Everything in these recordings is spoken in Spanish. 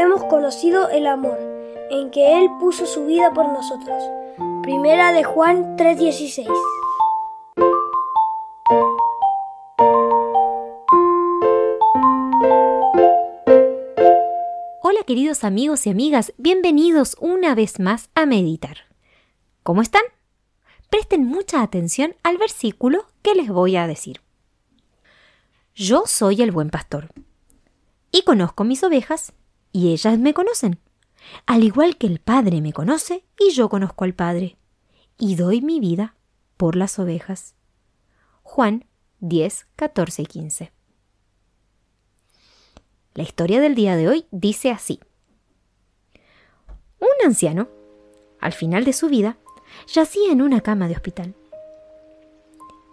hemos conocido el amor, en que Él puso su vida por nosotros. Primera de Juan 3:16. Hola queridos amigos y amigas, bienvenidos una vez más a meditar. ¿Cómo están? Presten mucha atención al versículo que les voy a decir. Yo soy el buen pastor, y conozco mis ovejas, y ellas me conocen, al igual que el Padre me conoce, y yo conozco al Padre, y doy mi vida por las ovejas. Juan 10, 14 y 15. La historia del día de hoy dice así. Un anciano, al final de su vida, yacía en una cama de hospital.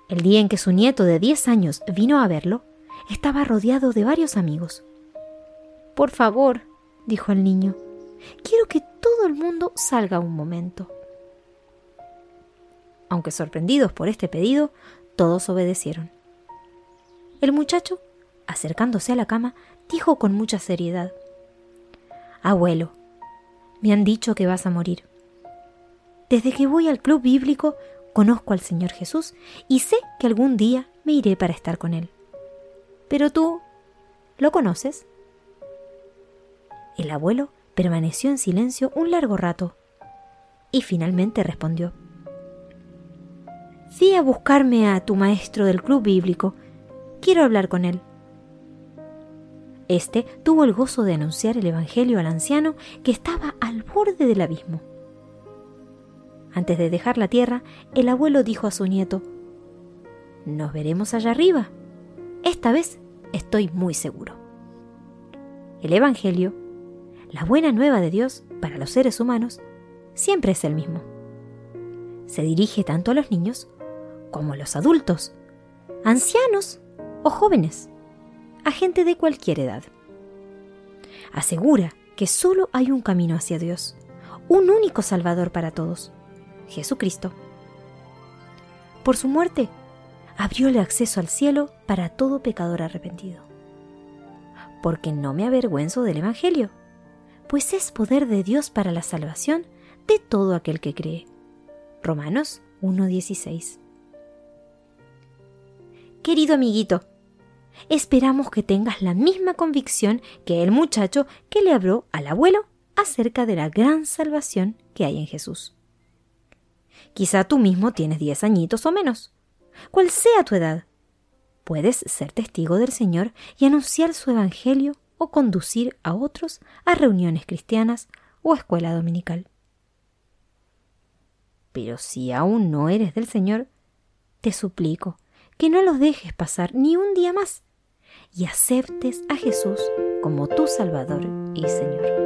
El día en que su nieto de 10 años vino a verlo, estaba rodeado de varios amigos. Por favor, dijo el niño, quiero que todo el mundo salga un momento. Aunque sorprendidos por este pedido, todos obedecieron. El muchacho, acercándose a la cama, dijo con mucha seriedad, Abuelo, me han dicho que vas a morir. Desde que voy al club bíblico, conozco al Señor Jesús y sé que algún día me iré para estar con Él. Pero tú, ¿lo conoces? El abuelo permaneció en silencio un largo rato y finalmente respondió. Fui a buscarme a tu maestro del club bíblico. Quiero hablar con él. Este tuvo el gozo de anunciar el Evangelio al anciano que estaba al borde del abismo. Antes de dejar la tierra, el abuelo dijo a su nieto, Nos veremos allá arriba. Esta vez estoy muy seguro. El Evangelio, la buena nueva de Dios para los seres humanos, siempre es el mismo. Se dirige tanto a los niños como a los adultos, ancianos o jóvenes a gente de cualquier edad. Asegura que solo hay un camino hacia Dios, un único Salvador para todos, Jesucristo. Por su muerte, abrió el acceso al cielo para todo pecador arrepentido. Porque no me avergüenzo del Evangelio, pues es poder de Dios para la salvación de todo aquel que cree. Romanos 1.16. Querido amiguito, esperamos que tengas la misma convicción que el muchacho que le habló al abuelo acerca de la gran salvación que hay en Jesús. Quizá tú mismo tienes diez añitos o menos. Cual sea tu edad, puedes ser testigo del Señor y anunciar su Evangelio o conducir a otros a reuniones cristianas o escuela dominical. Pero si aún no eres del Señor, te suplico que no los dejes pasar ni un día más y aceptes a Jesús como tu Salvador y Señor.